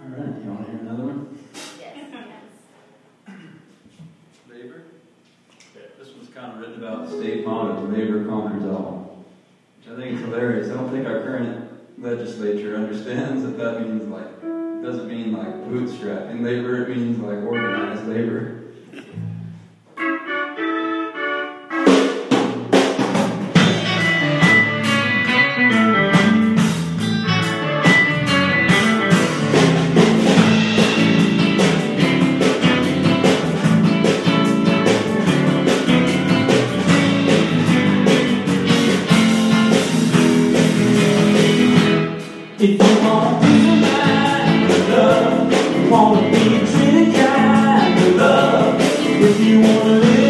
All right, you want to hear another one? Yes. yes. Labor. This one's kind of written about the state motto, labor conquers all, which I think is hilarious. I don't think our current legislature understands that that means like, doesn't mean like bootstrapping labor, it means like organized labor. If you wanna live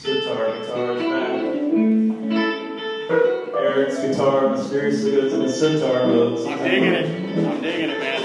Sitar, guitar is back. Eric's guitar mysteriously goes into sitar mode. I'm digging it. I'm digging it, man.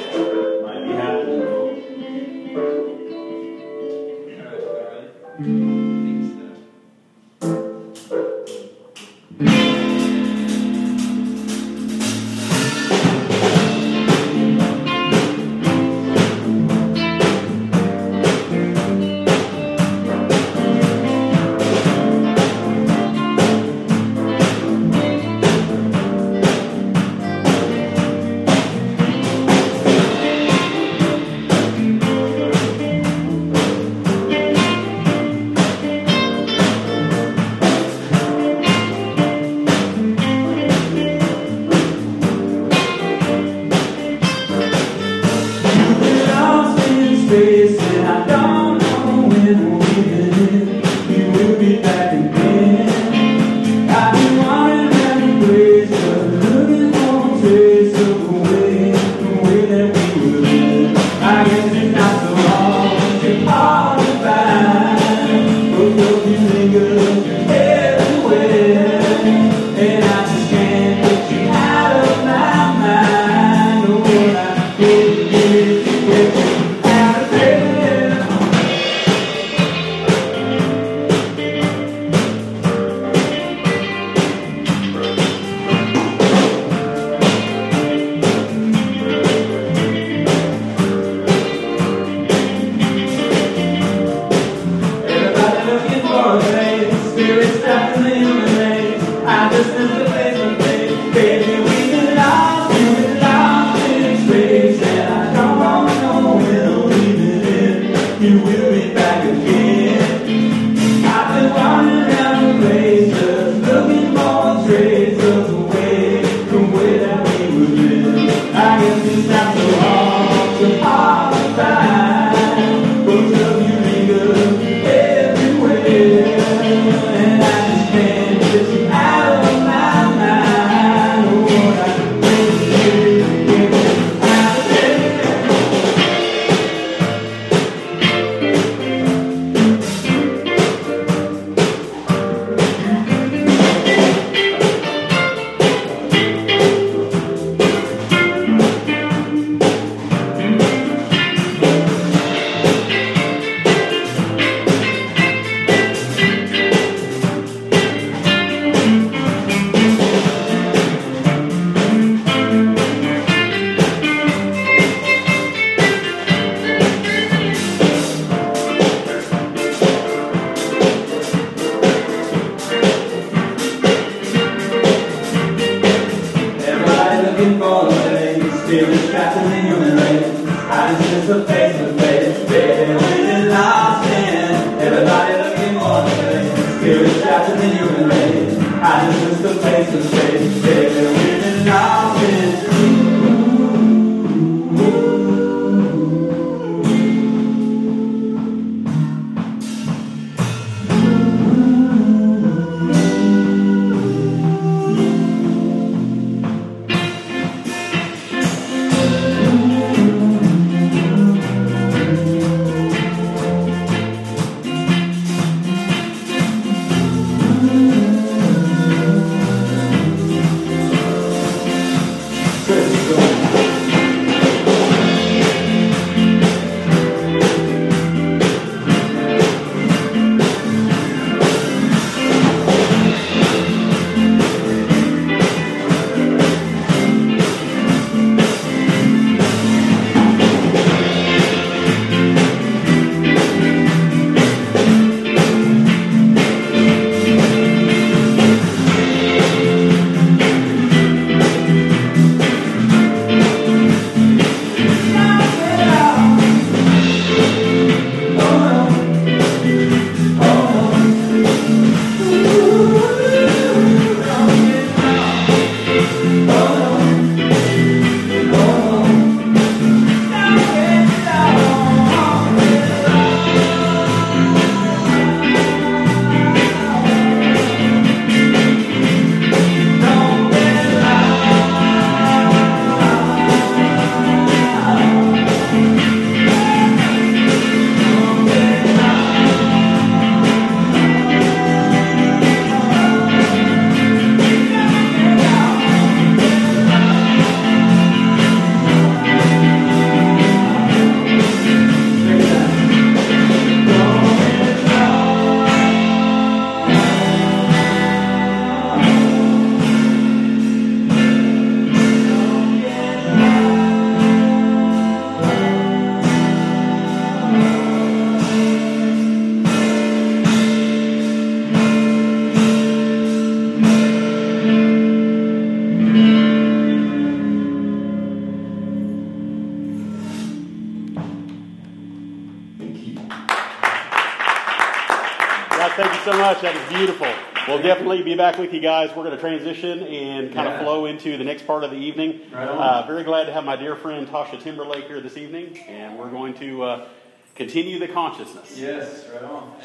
Thank you so much. That is beautiful. We'll definitely be back with you guys. We're going to transition and kind of flow into the next part of the evening. Right. Uh, very glad to have my dear friend Tasha Timberlake here this evening, and we're going to uh, continue the consciousness. Yes, right on.